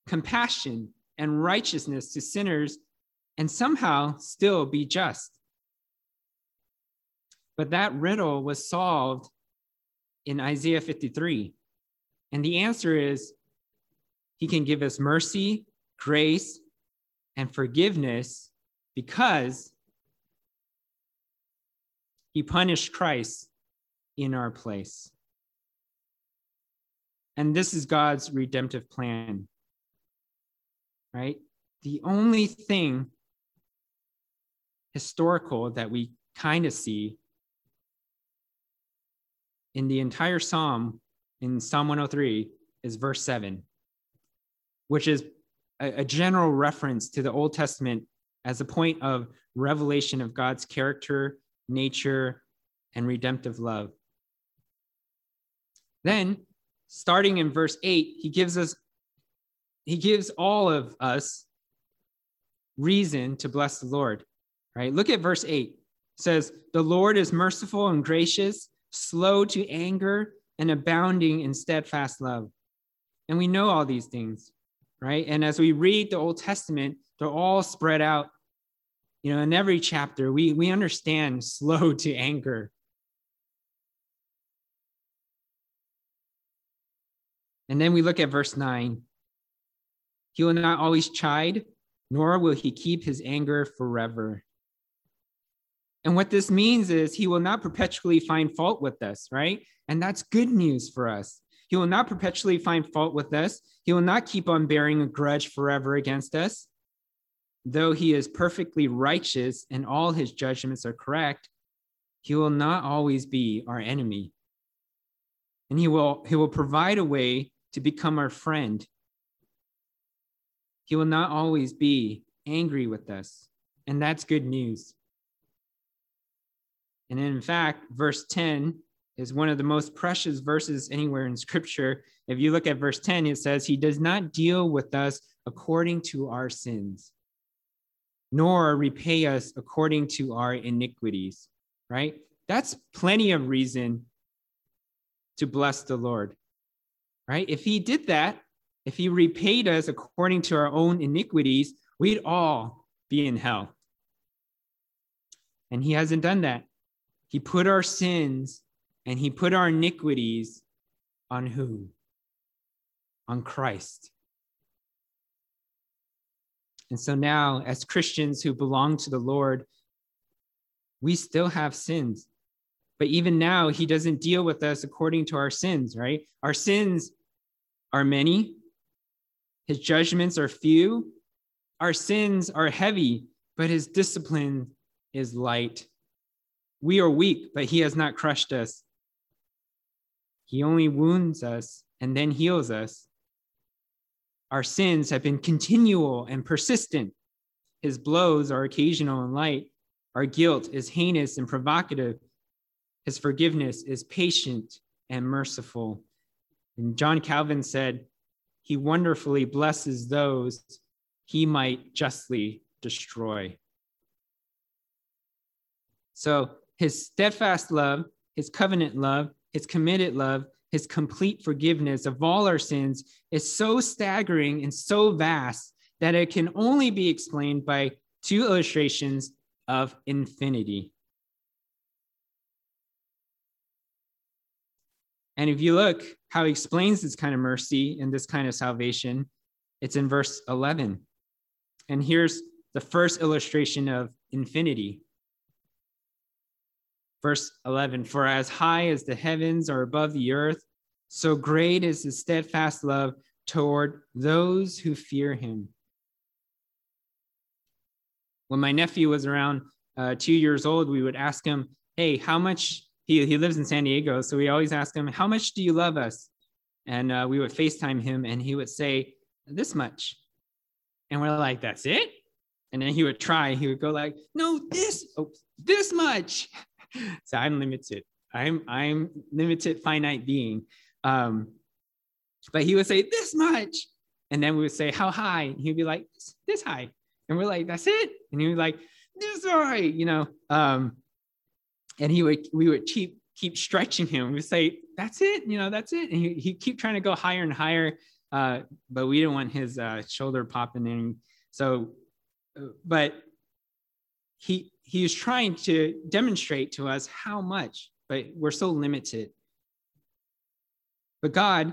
compassion and righteousness to sinners and somehow still be just. But that riddle was solved in Isaiah 53. And the answer is he can give us mercy, grace, and forgiveness because he punished Christ in our place. And this is God's redemptive plan right? The only thing historical that we kind of see in the entire psalm, in Psalm 103, is verse 7, which is a, a general reference to the Old Testament as a point of revelation of God's character, nature, and redemptive love. Then, starting in verse 8, he gives us he gives all of us reason to bless the Lord, right? Look at verse 8. It says, The Lord is merciful and gracious, slow to anger, and abounding in steadfast love. And we know all these things, right? And as we read the Old Testament, they're all spread out. You know, in every chapter, we, we understand slow to anger. And then we look at verse 9. He will not always chide, nor will he keep his anger forever. And what this means is he will not perpetually find fault with us, right? And that's good news for us. He will not perpetually find fault with us. He will not keep on bearing a grudge forever against us. Though he is perfectly righteous and all his judgments are correct, he will not always be our enemy. And he will, he will provide a way to become our friend he will not always be angry with us. And that's good news. And in fact, verse 10 is one of the most precious verses anywhere in scripture. If you look at verse 10, it says, He does not deal with us according to our sins, nor repay us according to our iniquities, right? That's plenty of reason to bless the Lord, right? If He did that, if He repaid us according to our own iniquities, we'd all be in hell. And He hasn't done that. He put our sins and he put our iniquities on who? On Christ. And so now, as Christians who belong to the Lord, we still have sins. But even now, he doesn't deal with us according to our sins, right? Our sins are many, his judgments are few, our sins are heavy, but his discipline is light. We are weak, but he has not crushed us. He only wounds us and then heals us. Our sins have been continual and persistent. His blows are occasional and light. Our guilt is heinous and provocative. His forgiveness is patient and merciful. And John Calvin said, He wonderfully blesses those he might justly destroy. So his steadfast love, his covenant love, his committed love, his complete forgiveness of all our sins is so staggering and so vast that it can only be explained by two illustrations of infinity. And if you look how he explains this kind of mercy and this kind of salvation, it's in verse 11. And here's the first illustration of infinity. Verse 11 For as high as the heavens are above the earth, so great is his steadfast love toward those who fear him. When my nephew was around uh, two years old, we would ask him, Hey, how much? He, he lives in San Diego. So we always ask him, How much do you love us? And uh, we would FaceTime him, and he would say, This much. And we're like, That's it? And then he would try. He would go like, No, this, oh, this much. so I'm limited. I'm I'm limited finite being. Um, but he would say this much, and then we would say how high. And he'd be like this high, and we're like that's it. And he would like this high, you know. Um, and he would we would keep keep stretching him. We say that's it, you know, that's it. And he he keep trying to go higher and higher, uh, but we didn't want his uh, shoulder popping in. So, uh, but he he is trying to demonstrate to us how much, but we're so limited. But God,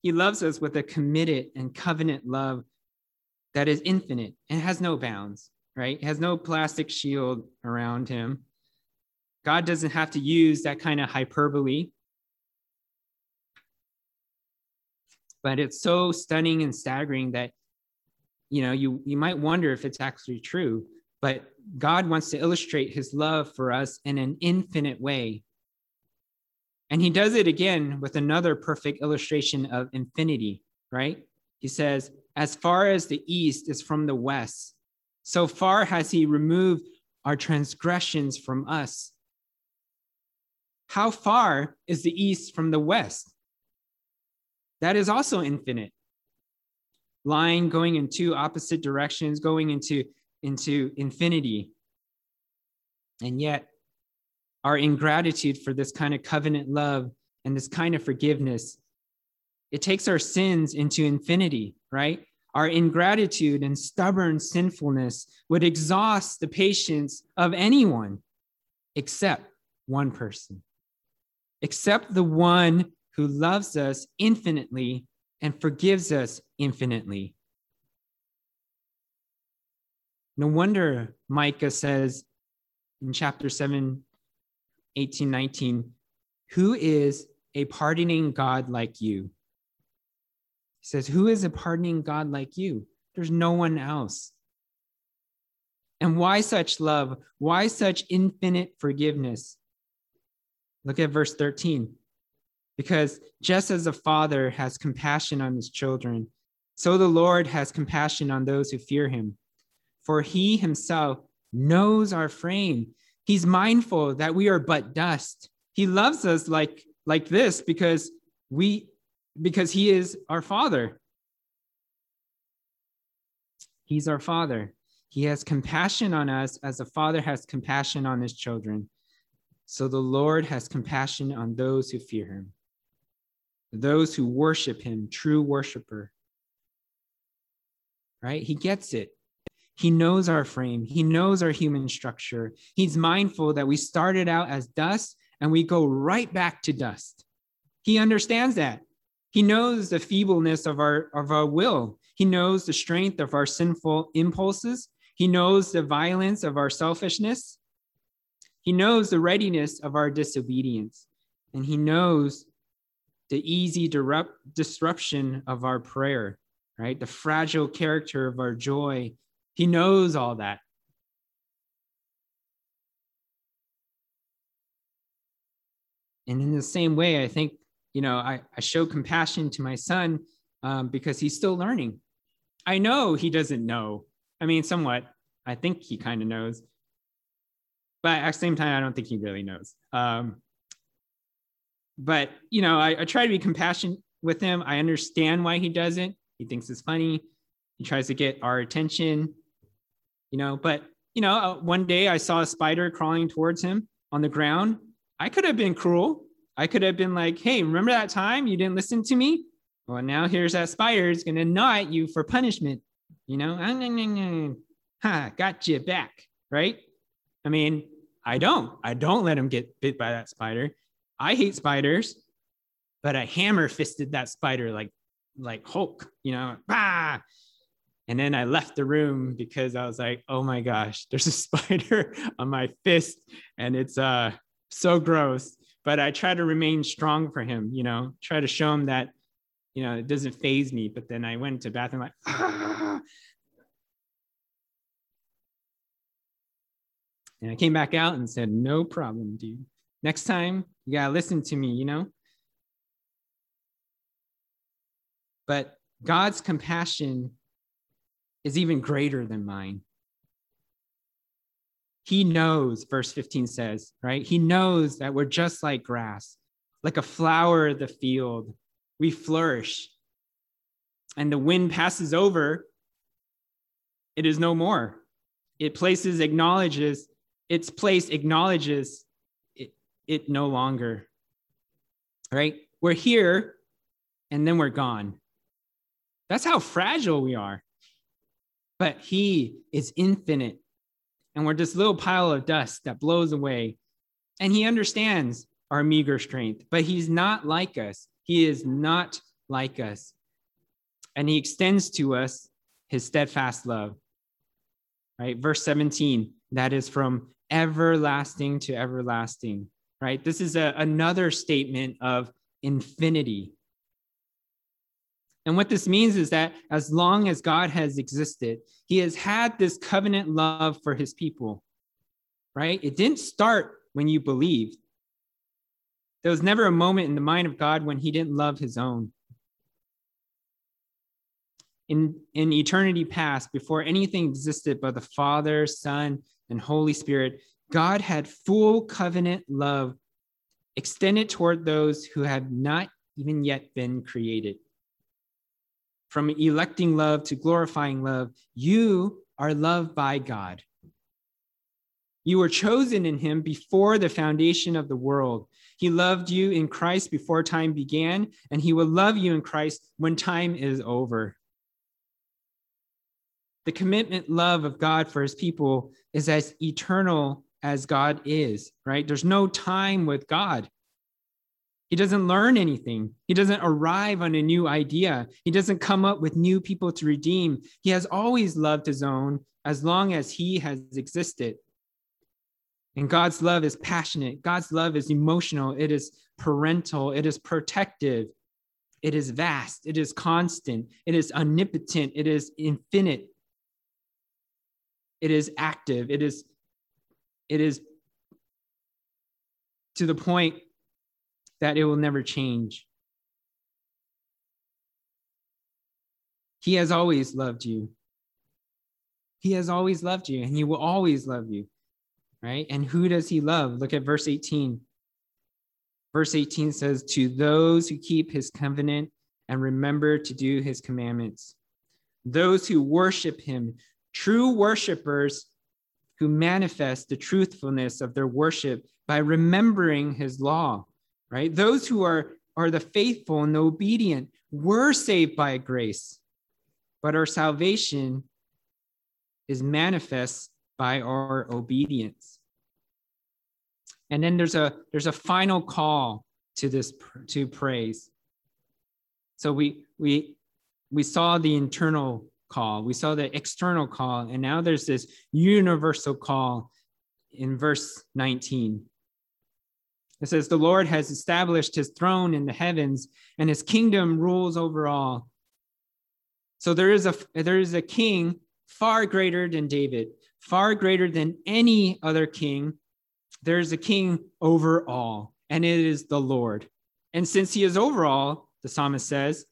He loves us with a committed and covenant love that is infinite and has no bounds, right? Has no plastic shield around Him. God doesn't have to use that kind of hyperbole. But it's so stunning and staggering that you know you, you might wonder if it's actually true but God wants to illustrate his love for us in an infinite way. And he does it again with another perfect illustration of infinity, right? He says, As far as the east is from the west, so far has he removed our transgressions from us. How far is the east from the west? That is also infinite. Line going in two opposite directions, going into into infinity. And yet, our ingratitude for this kind of covenant love and this kind of forgiveness, it takes our sins into infinity, right? Our ingratitude and stubborn sinfulness would exhaust the patience of anyone except one person, except the one who loves us infinitely and forgives us infinitely. No wonder Micah says in chapter 7, 18, 19, who is a pardoning God like you? He says, Who is a pardoning God like you? There's no one else. And why such love? Why such infinite forgiveness? Look at verse 13. Because just as a father has compassion on his children, so the Lord has compassion on those who fear him for he himself knows our frame. He's mindful that we are but dust. He loves us like like this because we because he is our father. He's our father. He has compassion on us as a father has compassion on his children. So the Lord has compassion on those who fear him, those who worship him, true worshiper. Right? He gets it. He knows our frame, he knows our human structure. He's mindful that we started out as dust and we go right back to dust. He understands that. He knows the feebleness of our, of our will. He knows the strength of our sinful impulses. He knows the violence of our selfishness. He knows the readiness of our disobedience. And he knows the easy disruption of our prayer, right? The fragile character of our joy. He knows all that. And in the same way, I think you know, I, I show compassion to my son um, because he's still learning. I know he doesn't know. I mean, somewhat. I think he kind of knows. But at the same time, I don't think he really knows. Um, but, you know, I, I try to be compassionate with him. I understand why he doesn't. He thinks it's funny. He tries to get our attention, you know. But, you know, uh, one day I saw a spider crawling towards him on the ground. I could have been cruel. I could have been like, hey, remember that time you didn't listen to me? Well, now here's that spider. It's to gnaw at you for punishment. You know, ha, got you back. Right. I mean, I don't. I don't let him get bit by that spider. I hate spiders, but I hammer fisted that spider like like Hulk, you know, bah! And then I left the room because I was like, oh my gosh, there's a spider on my fist and it's uh so gross but I try to remain strong for him, you know, try to show him that, you know, it doesn't faze me. But then I went to bathroom like, ah. And I came back out and said, no problem, dude. Next time, you gotta listen to me, you know? But God's compassion is even greater than mine. He knows, verse 15 says, right? He knows that we're just like grass, like a flower of the field. We flourish. And the wind passes over, it is no more. It places acknowledges, its place acknowledges it, it no longer. Right? We're here and then we're gone. That's how fragile we are. But he is infinite and we're this little pile of dust that blows away. And he understands our meager strength, but he's not like us. He is not like us. And he extends to us his steadfast love. Right? Verse 17, that is from everlasting to everlasting. Right? This is a, another statement of infinity. And what this means is that as long as God has existed, he has had this covenant love for his people, right? It didn't start when you believed. There was never a moment in the mind of God when he didn't love his own. In, in eternity past, before anything existed but the Father, Son, and Holy Spirit, God had full covenant love extended toward those who had not even yet been created from electing love to glorifying love, you are loved by God. You were chosen in him before the foundation of the world. He loved you in Christ before time began, and he will love you in Christ when time is over. The commitment love of God for his people is as eternal as God is, right? There's no time with God. He doesn't learn anything. He doesn't arrive on a new idea. He doesn't come up with new people to redeem. He has always loved his own as long as he has existed. And God's love is passionate. God's love is emotional. It is parental. It is protective. It is vast. It is constant. It is omnipotent. It is infinite. It is active. It is, it is to the point that it will never change. He has always loved you. He has always loved you, and he will always love you, right? And who does he love? Look at verse 18. Verse 18 says, To those who keep his covenant and remember to do his commandments, those who worship him, true worshipers who manifest the truthfulness of their worship by remembering his law, right? Those who are, are the faithful and the obedient were saved by grace, but our salvation is manifest by our obedience. And then there's a there's a final call to this to praise. So we we we saw the internal call, we saw the external call, and now there's this universal call in verse 19. It says, The Lord has established his throne in the heavens, and his kingdom rules over all. So there is a there is a king far greater than David, far greater than any other king. There is a king over all, and it is the Lord. And since he is over all, the psalmist says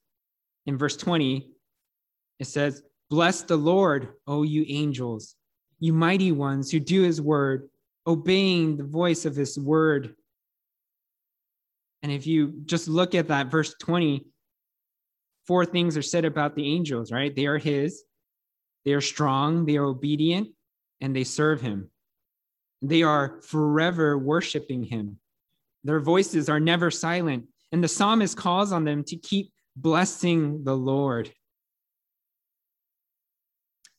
in verse 20, it says, Bless the Lord, O you angels, you mighty ones who do his word, obeying the voice of his word. And if you just look at that verse 20, four things are said about the angels, right? They are his, they are strong, they are obedient, and they serve him. They are forever worshiping him. Their voices are never silent, and the psalmist calls on them to keep blessing the Lord.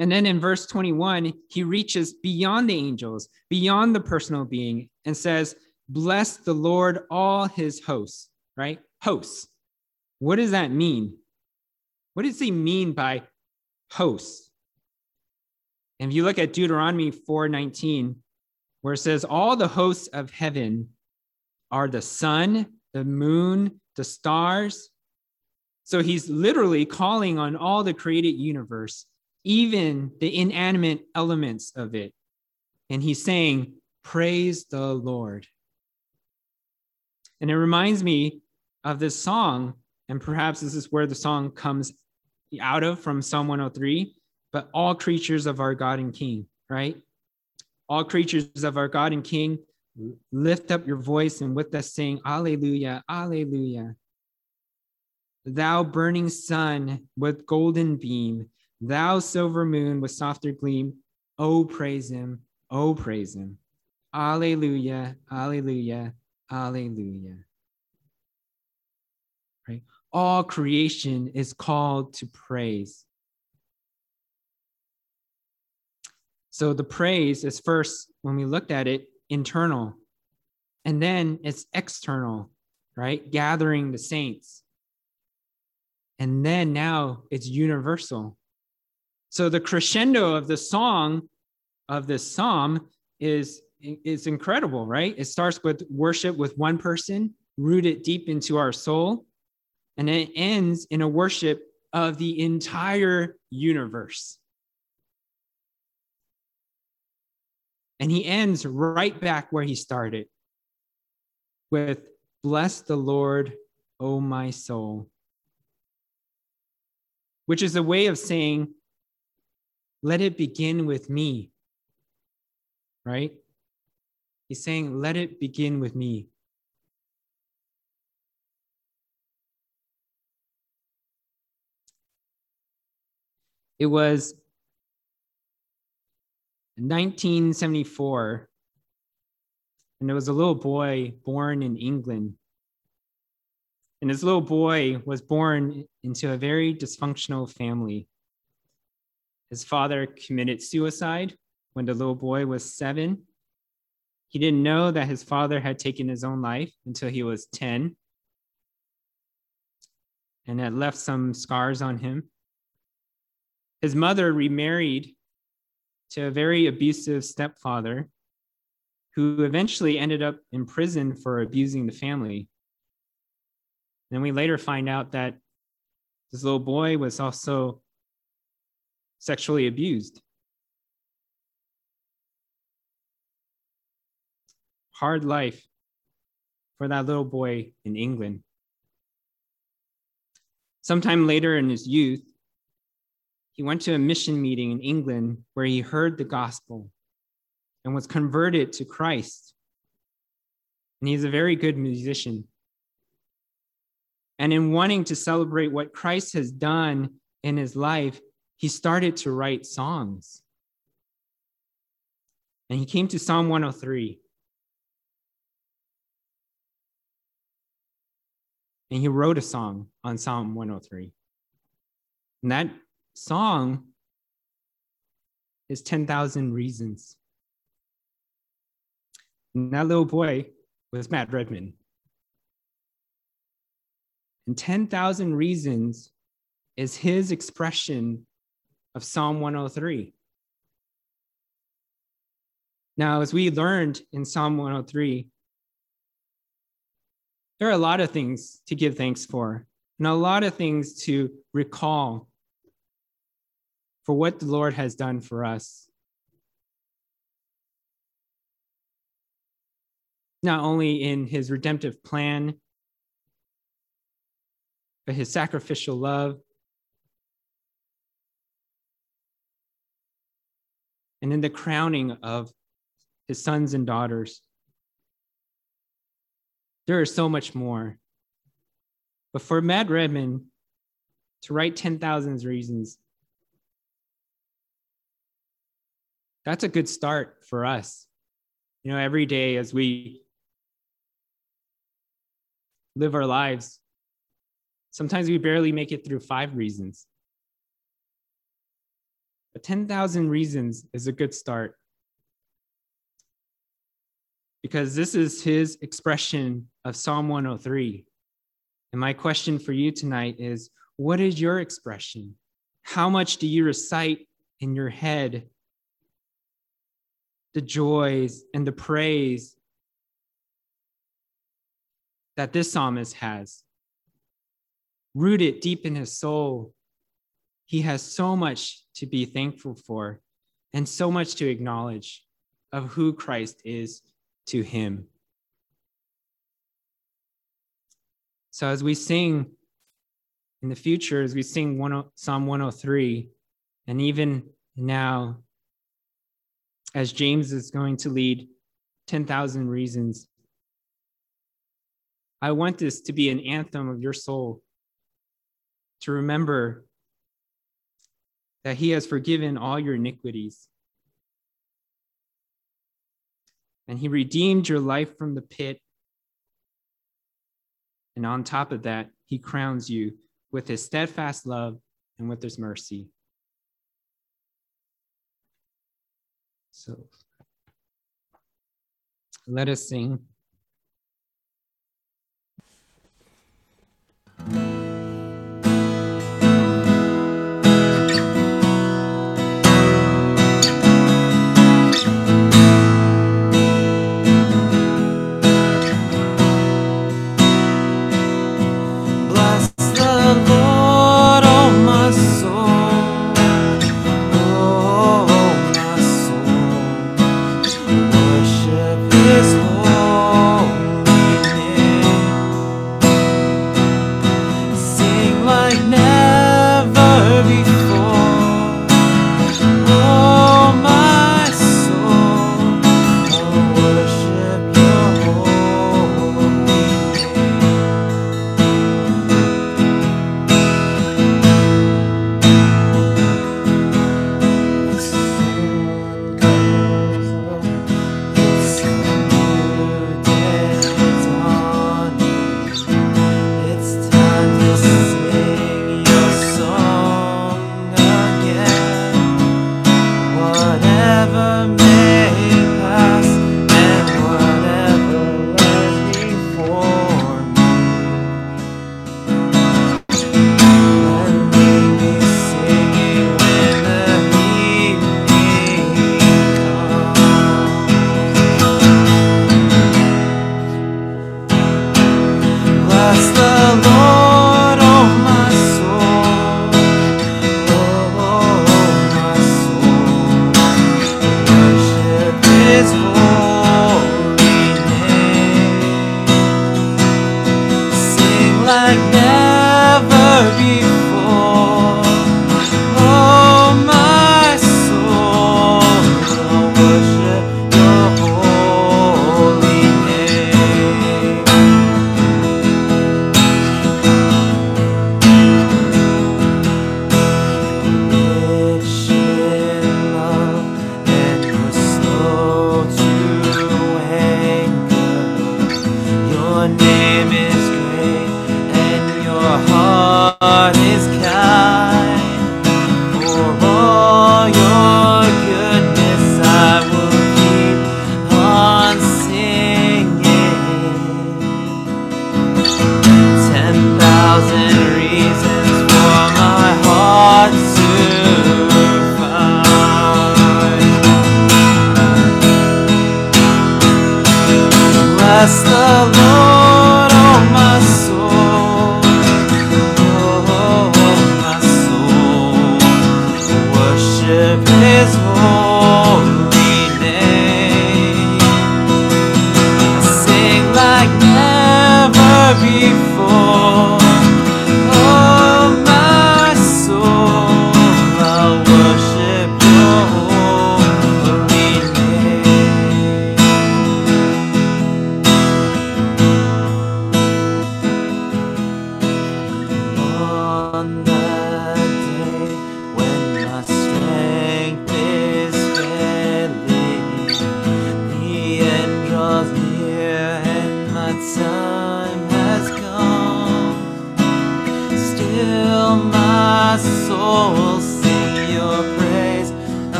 And then in verse 21, he reaches beyond the angels, beyond the personal being, and says, Bless the Lord, all his hosts, right? Hosts. What does that mean? What does he mean by hosts? And if you look at Deuteronomy 4:19, where it says, All the hosts of heaven are the sun, the moon, the stars. So he's literally calling on all the created universe even the inanimate elements of it. And he's saying, Praise the Lord. And it reminds me of this song, and perhaps this is where the song comes out of from Psalm 103, but all creatures of our God and King, right? All creatures of our God and King, lift up your voice and with us sing, Alleluia, Alleluia. Thou burning sun with golden beam, Thou silver moon with softer gleam, oh, praise him, oh, praise him. Alleluia, alleluia, alleluia. Right? All creation is called to praise. So the praise is first, when we looked at it, internal, and then it's external, right? Gathering the saints. And then now it's universal. So the crescendo of the song of this psalm is, is incredible, right? It starts with worship with one person, rooted deep into our soul, and it ends in a worship of the entire universe. And he ends right back where he started with, Bless the Lord, O my soul, which is a way of saying, let it begin with me. Right? He's saying, let it begin with me. It was 1974, and there was a little boy born in England. And this little boy was born into a very dysfunctional family. His father committed suicide when the little boy was seven. He didn't know that his father had taken his own life until he was 10 and had left some scars on him. His mother remarried to a very abusive stepfather who eventually ended up in prison for abusing the family. Then we later find out that this little boy was also sexually abused. Hard life for that little boy in England. Sometime later in his youth, he went to a mission meeting in England where he heard the gospel and was converted to Christ. And he's a very good musician. And in wanting to celebrate what Christ has done in his life, he started to write songs. And he came to Psalm 103. And he wrote a song on Psalm 103. And that song is 10,000 Reasons. And that little boy was Matt Redman. And 10,000 Reasons is his expression of Psalm 103. Now, as we learned in Psalm 103, there are a lot of things to give thanks for, and a lot of things to recall for what the Lord has done for us. Not only in his redemptive plan, but his sacrificial love. And in the crowning of his sons and daughters. There is so much more. But for Matt Redman to write 10,000 reasons, that's a good start for us. You know, every day as we live our lives, sometimes we barely make it through five reasons. But 10,000 reasons is a good start because this is his expression of Psalm 103. And my question for you tonight is what is your expression? How much do you recite in your head the joys and the praise that this psalmist has? Rooted deep in his soul, he has so much to be thankful for and so much to acknowledge of who Christ is to him. So as we sing in the future, as we sing one, oh, Psalm 103, and even now, as James is going to lead 10,000 Reasons, I want this to be an anthem of your soul, to remember that he has forgiven all your iniquities and he redeemed your life from the pit. And on top of that, he crowns you with his steadfast love and with his mercy. So let us sing.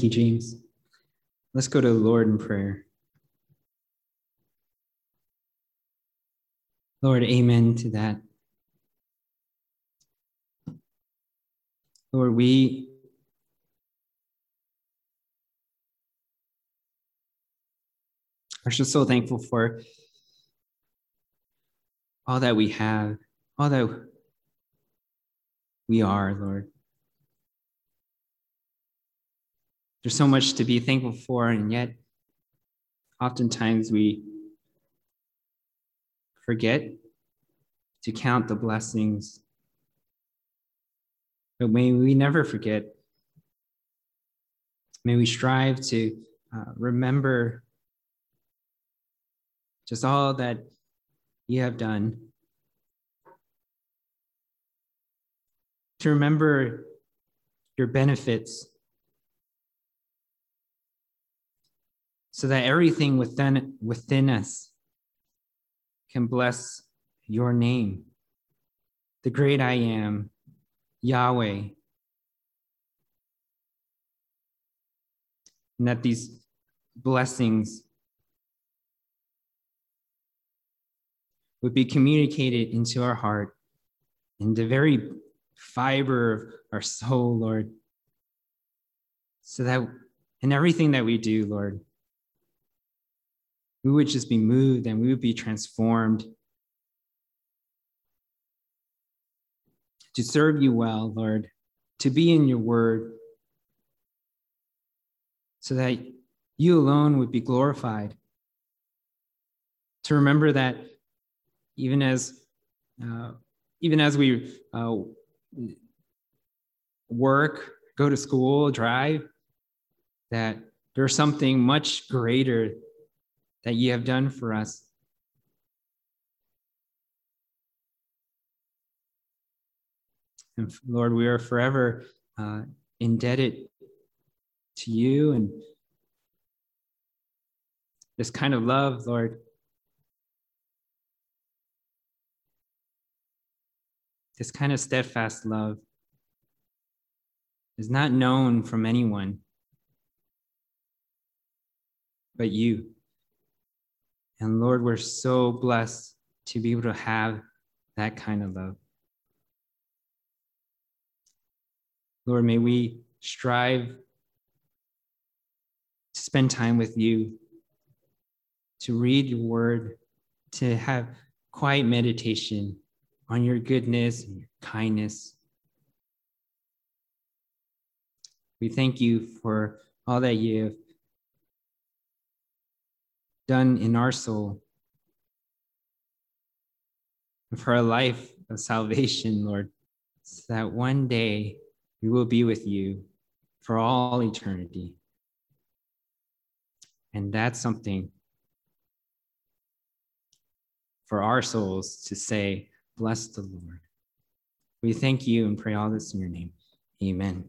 Thank you, James. Let's go to the Lord in prayer. Lord, amen to that. Lord, we are just so thankful for all that we have, all that we are, Lord. There's so much to be thankful for, and yet oftentimes we forget to count the blessings. But may we never forget. May we strive to uh, remember just all that you have done. To remember your benefits so that everything within within us can bless your name. The great i am yahweh. And that these blessings would be communicated into our heart in the very fiber of our soul lord. So that in everything that we do lord we would just be moved and we would be transformed to serve you well, Lord, to be in your word, so that you alone would be glorified. To remember that even as uh, even as we uh, work, go to school, drive, that there's something much greater that you have done for us. And Lord, we are forever uh, indebted to you and this kind of love, Lord. This kind of steadfast love is not known from anyone but you. And Lord, we're so blessed to be able to have that kind of love. Lord, may we strive to spend time with you, to read your word, to have quiet meditation on your goodness and your kindness. We thank you for all that you have done in our soul and for a life of salvation, Lord, so that one day we will be with you for all eternity. And that's something for our souls to say, Bless the Lord. We thank you and pray all this in your name. Amen.